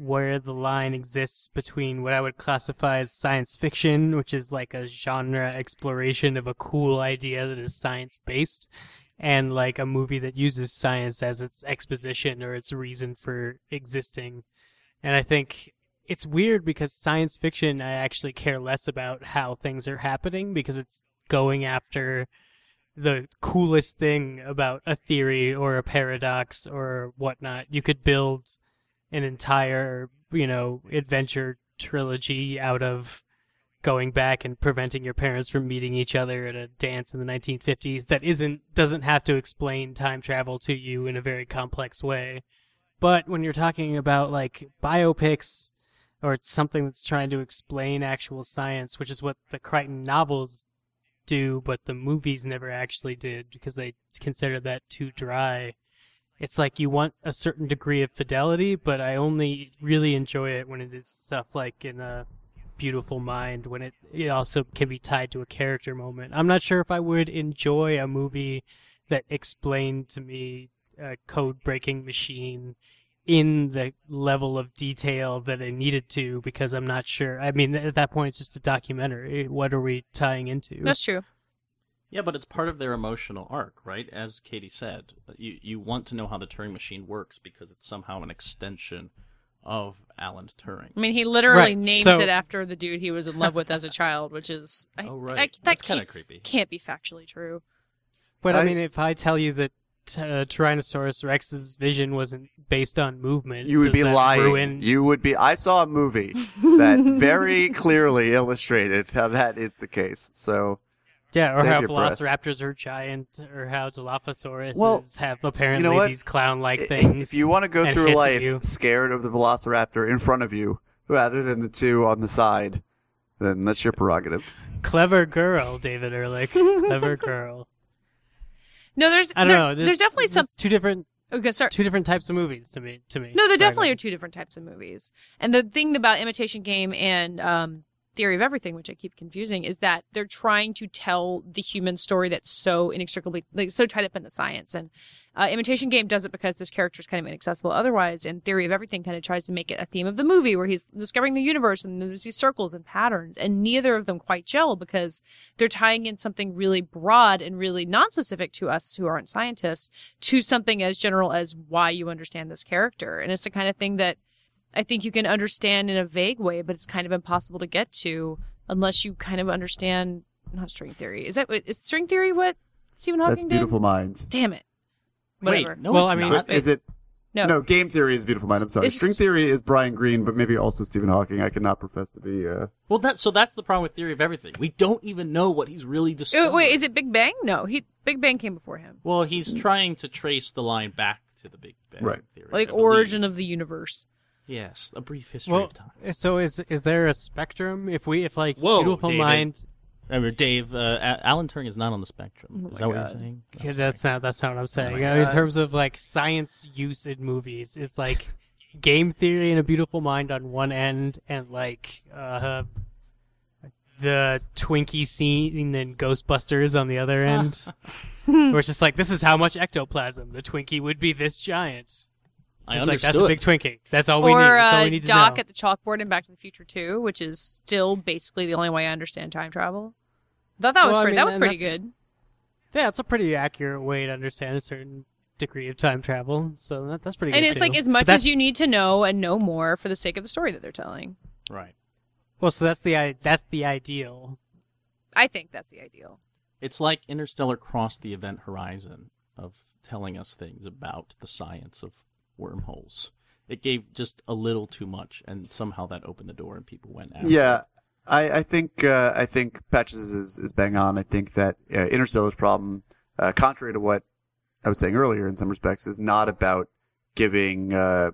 A: where the line exists between what I would classify as science fiction, which is like a genre exploration of a cool idea that is science based, and like a movie that uses science as its exposition or its reason for existing. And I think it's weird because science fiction I actually care less about how things are happening because it's going after the coolest thing about a theory or a paradox or whatnot. You could build an entire, you know, adventure trilogy out of going back and preventing your parents from meeting each other at a dance in the 1950s that isn't doesn't have to explain time travel to you in a very complex way. But when you're talking about like biopics or something that's trying to explain actual science, which is what the Crichton novels do, but the movies never actually did because they consider that too dry. It's like you want a certain degree of fidelity, but I only really enjoy it when it is stuff like in a beautiful mind, when it, it also can be tied to a character moment. I'm not sure if I would enjoy a movie that explained to me a code breaking machine in the level of detail that I needed to because I'm not sure. I mean, at that point, it's just a documentary. What are we tying into?
B: That's true.
C: Yeah, but it's part of their emotional arc, right? As Katey said, you you want to know how the Turing machine works because it's somehow an extension of Alan Turing.
B: I mean, he literally
A: Right,
B: names
A: so-
B: it after the dude he was in love with as a child, which is I,
C: Oh
B: I-
C: right,
B: that
C: that's kind of creepy.
B: can't be factually true.
A: But I,
D: I-
A: mean, if I tell you that uh, Tyrannosaurus Rex's vision wasn't based on movement,
D: You would
A: does
D: be lying.
A: Ruin...
D: You would be. I saw a movie that very clearly illustrated how that is the case. So
A: yeah, or
D: save
A: how
D: your breath.
A: velociraptors are giant, or how Dilophosaurus
D: Well,
A: have apparently
D: what?
A: these clown-like things.
D: if you want to go
A: and
D: through
A: hiss at
D: life
A: you.
D: scared of the velociraptor in front of you rather than the two on the side, then that's your prerogative.
A: clever girl, David Ehrlich, clever girl.
B: No, there's
A: I don't
B: there-
A: know.
B: There's, definitely some.
A: two different
B: Okay, sorry.
A: two different types of movies to me. To me,
B: No, there
A: Sorry,
B: definitely
A: go
B: are two different types of movies. And the thing about Imitation Game and um, Theory of Everything, which I keep confusing, is that they're trying to tell the human story that's so inextricably, like, so tied up in the science. And uh, Imitation Game does it because this character is kind of inaccessible otherwise. And Theory of Everything kind of tries to make it a theme of the movie where he's discovering the universe and there's these circles and patterns. And neither of them quite gel because they're tying in something really broad and really non-specific to us who aren't scientists to something as general as why you understand this character. And it's the kind of thing that I think you can understand in a vague way, but it's kind of impossible to get to unless you kind of understand not string theory. Is that is string theory what Stephen Hawking
D: That's
B: did?
D: beautiful minds.
B: Damn it.
C: Wait,
B: Whatever.
C: no,
A: Well,
C: it's
A: I mean-
C: not.
D: Is it?
B: no.
D: No, game theory is beautiful mind. I'm sorry.
B: It's-
D: String theory is Brian Greene, but maybe also Stephen Hawking. I cannot profess to be. Uh...
C: Well, that so that's the problem with theory of everything. We don't even know what he's really
B: Oh,
C: discovered.
B: wait, is it Big Bang? No, he Big Bang came before him.
C: Well, he's trying to trace the line back to the Big Bang
D: Right.
C: theory.
B: Like origin of the universe.
C: Yes, a brief history
A: Well,
C: of time.
A: so is is there a spectrum? If we if like
C: Whoa,
A: beautiful
C: David.
A: mind,
C: Remember, Dave, uh, Alan Turing is not on the spectrum.
B: Oh
C: is
B: my
C: that what you're saying?
A: Yeah, that's not that's not what I'm saying.
B: my
A: Uh, in terms of like science use in movies, is like game theory and a beautiful mind on one end, and like uh, the Twinkie scene in Ghostbusters on the other end, where it's just like this is how much ectoplasm the Twinkie would be this giant.
C: I
A: it's like that's a big Twinkie. That's all we
B: or
A: need. That's all
B: uh,
A: we need to
B: Doc
A: know.
B: at the chalkboard in Back to the Future 2, which is still basically the only way I understand time travel. I thought that was
A: Well, I
B: pretty,
A: mean,
B: that was pretty good.
A: Yeah, it's a pretty accurate way to understand a certain degree of time travel. So that, that's pretty
B: And
A: good.
B: it's like as much as you need to know and know more for the sake of the story that they're telling.
C: Right.
A: Well, so that's the i- that's the ideal.
B: I think that's the ideal.
C: It's like Interstellar crossed the event horizon of telling us things about the science of wormholes. It gave just a little too much, and somehow that opened the door, and people went after.
D: Yeah,
C: it.
D: I, I think uh, I think Patches is, is bang on. I think that uh, Interstellar's problem, uh, contrary to what I was saying earlier, in some respects, is not about giving uh,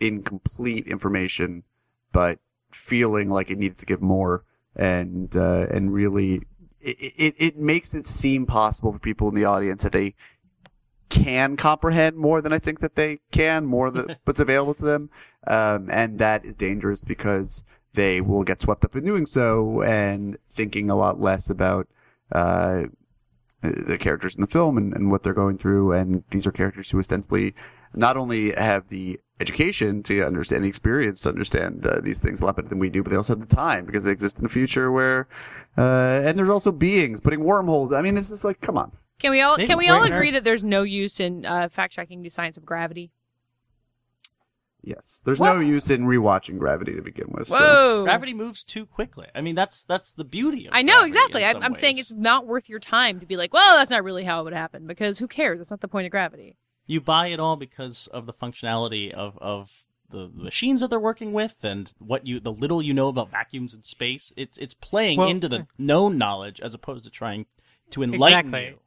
D: incomplete information, but feeling like it needed to give more, and uh, and really, it, it it makes it seem possible for people in the audience that they can comprehend more than I think that they can, more than what's available to them, um, and that is dangerous because they will get swept up in doing so and thinking a lot less about uh, the characters in the film and, and what they're going through. And these are characters who ostensibly not only have the education to understand the experience to understand uh, these things a lot better than we do, but they also have the time because they exist in a future where, uh, and there's also beings putting wormholes. I mean, it's just like, come on.
B: Can we all
C: Maybe
B: can we all
A: wait,
B: agree that there's no use in uh, fact checking the science of gravity?
D: Yes, there's
B: What?
D: no use in rewatching Gravity to begin with. so-
B: Whoa.
C: Gravity moves too quickly. I mean, that's that's the beauty of it.
B: I know
C: Gravity
B: exactly.
C: in
B: I,
C: some
B: I'm saying it's not worth your time to be like, well, that's not really how it would happen because who cares? It's not the point of gravity.
C: you buy it all because of the functionality of of the machines that they're working with and what you the little you know about vacuums in space. It's it's playing
A: Well,
C: into the known knowledge as opposed to trying to enlighten
A: Exactly.
C: you.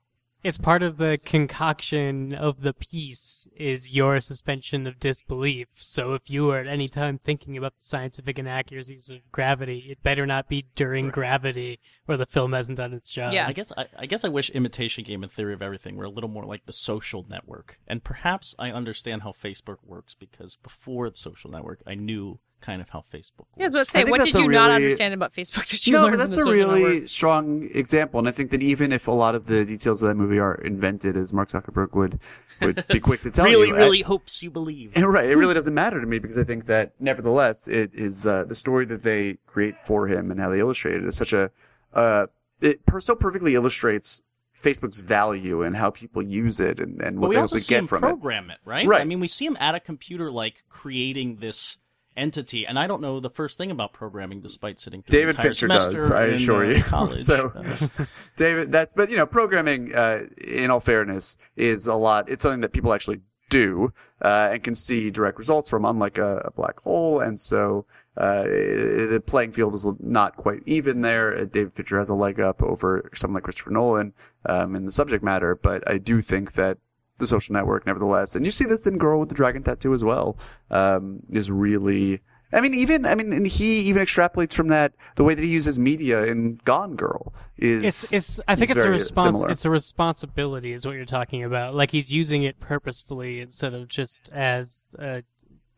A: It's part of the concoction of the piece is your suspension of disbelief. So if you are at any time thinking about the scientific inaccuracies of gravity, it better not be during gravity or the film hasn't done its job.
B: Yeah.
C: I guess I, I guess I wish Imitation Game and Theory of Everything were a little more like the social network. And perhaps I understand how Facebook works because before the social network, I knew kind of how Facebook works.
B: Yeah, I was about say, what did
D: a
B: you not understand about Facebook that you
D: no,
B: learned
D: but
B: from
D: that's
B: the
D: a really
B: network?
D: strong example, and I think that even if a lot of the details of that movie are invented, as Mark Zuckerberg would would be quick to tell
C: really,
D: you, I-
C: really hopes you believe.
D: And right, it really doesn't matter to me because I think that nevertheless, it is uh, the story that they create for him and how they illustrate it is such a uh, it per- so perfectly illustrates Facebook's value and how people use it and, and
C: But
D: what
C: we
D: they
C: also
D: would
C: see
D: get
C: him
D: from it.
C: program it. right?
D: Right.
C: I mean, we see him at a computer, like creating this entity, and I don't know the first thing about programming, despite sitting through
D: David Fincher
C: semester
D: does, I
C: in,
D: assure
C: uh,
D: you.
C: College.
D: so,
C: Uh,
D: David, that's but you know, programming, uh, in all fairness, is a lot. It's something that people actually do uh, and can see direct results from, unlike a, a black hole. And so uh, the playing field is not quite even there. Uh, David Fincher has a leg up over someone like Christopher Nolan um, in the subject matter, but I do think that the social network, nevertheless, and you see this in Girl with the Dragon Tattoo as well, um, is really. I mean, even I mean, and he even extrapolates from that the way that he uses media in Gone Girl is.
A: It's it's I think it's a
D: very
A: respons-
D: similar.
A: it's a responsibility is what you're talking about. Like he's using it purposefully instead of just as a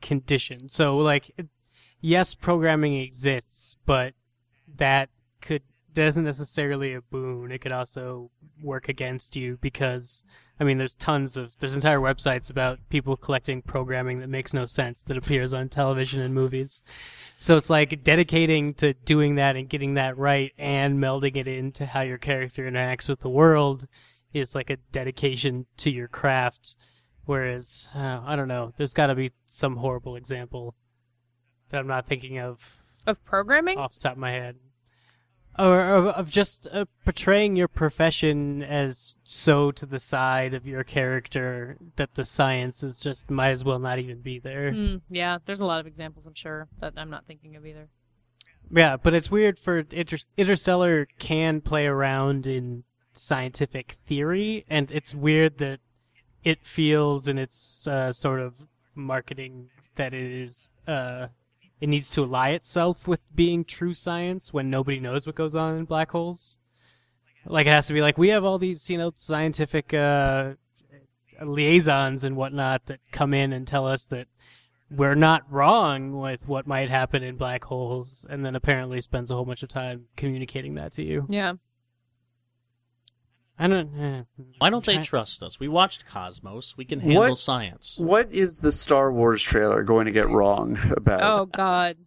A: condition. So like yes, programming exists, but that could isn't necessarily a boon. It could also work against you because I mean there's tons of there's entire websites about people collecting programming that makes no sense that appears on television and movies. So it's like dedicating to doing that and getting that right and melding it into how your character interacts with the world is like a dedication to your craft. Whereas, uh, I don't know, there's got to be some horrible example that I'm not thinking of
B: Of programming?
A: off the top of my head. Or of, of just uh, portraying your profession as so to the side of your character that the science is just might as well not even be there.
B: Mm, yeah, there's a lot of examples, I'm sure, that I'm not thinking of either.
A: Yeah, but it's weird for Inter- Interstellar can play around in scientific theory, and it's weird that it feels in its uh, sort of marketing that it is uh, it needs to ally itself with being true science when nobody knows what goes on in black holes. Like it has to be like we have all these you know scientific uh, liaisons and whatnot that come in and tell us that we're not wrong with what might happen in black holes, and then apparently spends a whole bunch of time communicating that to you.
B: Yeah.
A: I don't. Eh,
C: why don't they
A: try-
C: trust us? We watched Cosmos. We can handle
D: What-
C: science.
D: What is the Star Wars trailer going to get wrong about
B: Oh, God.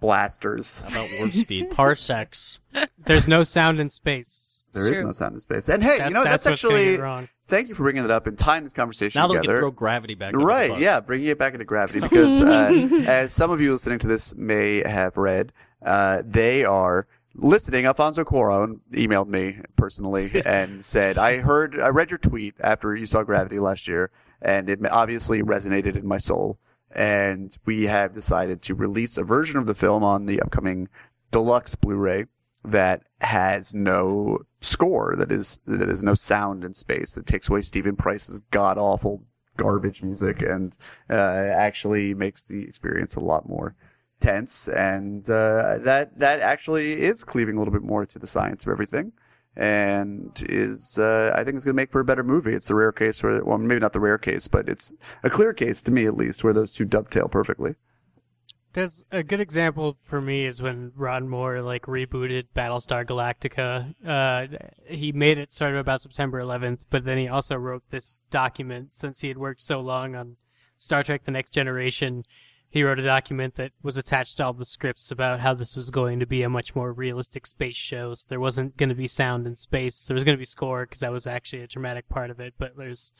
D: blasters?
C: How about warp speed, parsecs?
A: There's no sound in space.
D: There is
B: True.
D: no sound in space. And hey,
A: That-
D: you know that's,
A: what's gonna
D: actually
A: wrong.
D: thank you for bringing that up and tying this conversation together.
C: Now they'll get throw gravity back. under the
D: Right, yeah, bringing it back into gravity because, uh, as some of you listening to this may have read, uh, they are listening. Alfonso Cuarón emailed me personally and said, "I heard, I read your tweet after you saw Gravity last year, and it obviously resonated in my soul. And we have decided to release a version of the film on the upcoming deluxe Blu-ray that has no score, that is that is no sound in space, that takes away Steven Price's god awful garbage music and uh, actually makes the experience a lot more tense. And uh, that that actually is cleaving a little bit more to the science of everything. And is uh, I think it's going to make for a better movie. It's the rare case where, well, maybe not the rare case, but it's a clear case to me at least where those two dovetail perfectly.
A: There's a good example for me is when Ron Moore like rebooted Battlestar Galactica. Uh, he made it sort of about September 11th, but then he also wrote this document since he had worked so long on Star Trek: The Next Generation. He wrote a document that was attached to all the scripts about how this was going to be a much more realistic space show. So there wasn't going to be sound in space. There was going to be score because that was actually a dramatic part of it, but there's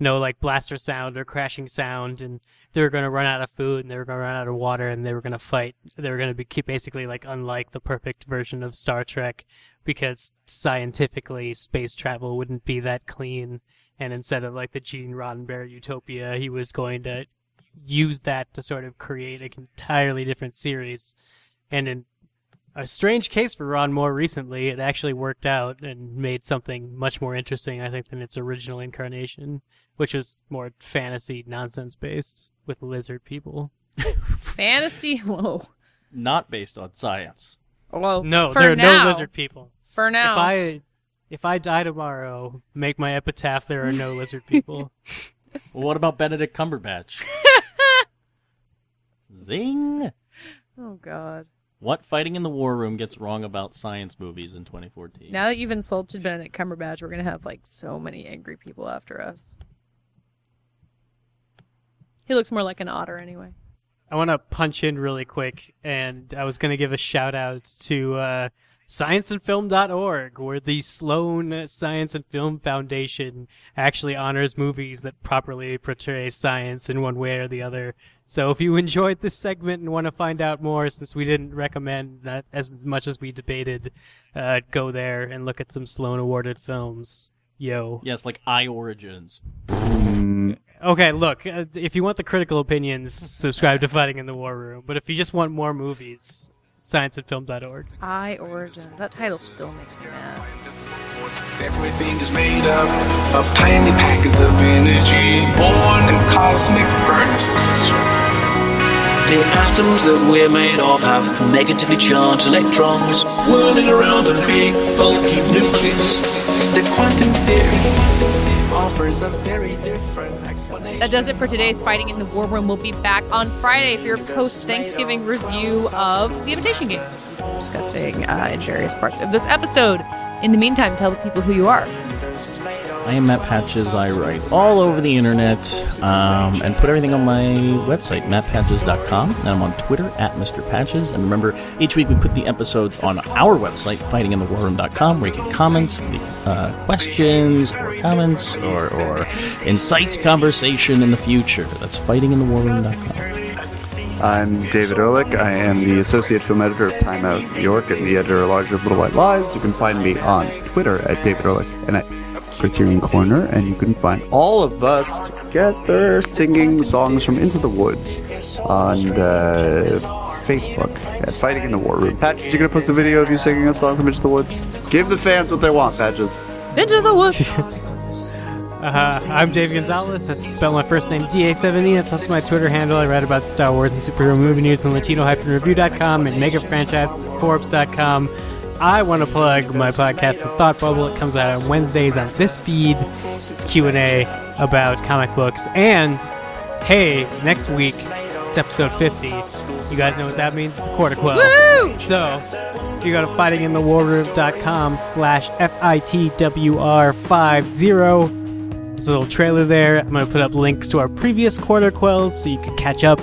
A: no like blaster sound or crashing sound and they were going to run out of food and they were going to run out of water and they were going to fight they were going to be basically like unlike the perfect version of star trek because scientifically space travel wouldn't be that clean and instead of like the gene roddenberry utopia he was going to use that to sort of create an entirely different series and in a strange case for Ron Moore recently, it actually worked out and made something much more interesting, I think, than its original incarnation, which was more fantasy nonsense based with lizard people.
B: Fantasy. Whoa.
C: Not based on science.
B: Whoa.
A: No,
B: for
A: there are
B: now.
A: no lizard people.
B: For now.
A: If I if I die tomorrow, make my epitaph there are no lizard people.
C: Well, what about Benedict Cumberbatch? Zing!
B: Oh God.
C: What fighting in the war room gets wrong about science movies in 2014?
B: Now that you've insulted Benedict Cumberbatch, we're gonna have like so many angry people after us. He looks more like an otter anyway.
A: I want to punch in really quick, and I was going to give a shout out to uh, scienceandfilm.org, where the Sloan Science and Film Foundation actually honors movies that properly portray science in one way or the other. So if you enjoyed this segment and want to find out more, since we didn't recommend that as much as we debated, uh, go there and look at some Sloan awarded films. Yo.
C: Yes, like I Origins.
A: Okay, look, uh, if you want the critical opinions, subscribe to Fighting in the War Room. But if you just want more movies, scienceandfilm.org.
B: I Origin. That title still makes me mad.
G: Everything is made up of tiny packets of energy, born in cosmic furnaces.
H: The atoms that we're made of have negatively charged electrons whirling around a big bulky nucleus.
G: The quantum theory offers a very different explanation.
B: That does it for today's Fighting in the War Room. We'll be back on Friday for your post Thanksgiving review of The Imitation Game, discussing uh, in various parts of this episode. In the meantime, tell the people who you are.
C: I am Matt Patches. I write all over the internet um, and put everything on my website, mattpatches.com. And I'm on Twitter at Mr. Patches. And remember, each week we put the episodes on our website, fightinginthewarroom.com, where you can comment uh, questions or comments or, or incite conversation in the future. That's fightinginthewarroom.com.
D: I'm David Ehrlich. I am the associate film editor of Time Out New York and the editor at large of Little White Lies. You can find me on Twitter at David Ehrlich and at Criterion Corner, and you can find all of us together singing songs from Into the Woods on uh, Facebook at Fighting in the War Room. Patches, you're gonna post a video of you singing a song from Into the Woods? Give the fans what they want, Patches.
B: Into the woods.
A: Uh, I'm Dave Gonzalez. I spell my first name DA70. That's also my Twitter handle. I write about Star Wars and superhero movie news on Latino-review.com and Mega Franchise Forbes.com. I want to plug my podcast, The Thought Bubble. It comes out on Wednesdays on this feed. It's Q&A about comic books. And, hey, next week, it's episode 50. You guys know what that means? It's a quarter quell.
B: Woo!
A: So, you go to fightinginthewarroom.com slash F-I-T-W-R-50, there's a little trailer there. I'm going to put up links to our previous quarter quells so you can catch up.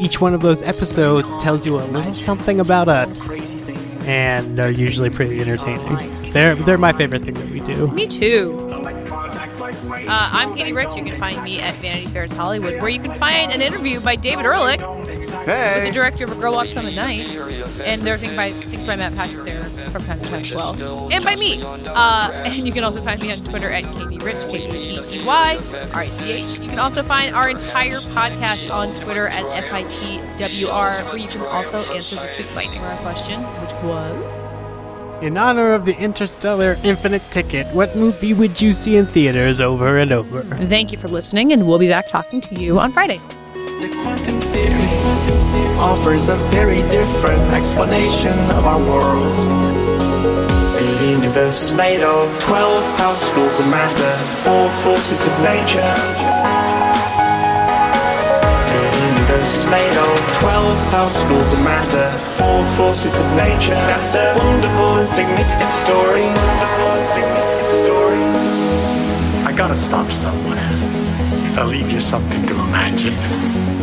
A: Each one of those episodes tells you a little something about us, and are usually pretty entertaining. They're, they're my favorite thing that we do.
B: Me too. Uh, I'm Katey Rich. You can find me at Vanity Fair's Hollywood, where you can find an interview by David Ehrlich, the director of A Girl Walks Home at Night, and there are things by things by Matt Patches there from time to time as well, and by me. Uh, and you can also find me on Twitter at KBRich, K B T E Y R I C H. You can also find our entire podcast on Twitter at FITWR, where you can also answer this week's lightning round question, which was.
A: In honor of the Interstellar Infinite Ticket, what movie would you see in theaters over and over?
B: Thank you for listening, and we'll be back talking to you on Friday.
G: The quantum theory offers a very different explanation of our world.
I: The universe is made of 12 particles of matter, four forces of nature. Is made of 12 particles of matter, four forces of nature. That's a wonderful and significant story. Wonderful and significant story.
J: I gotta stop somewhere. I'll leave you something to imagine.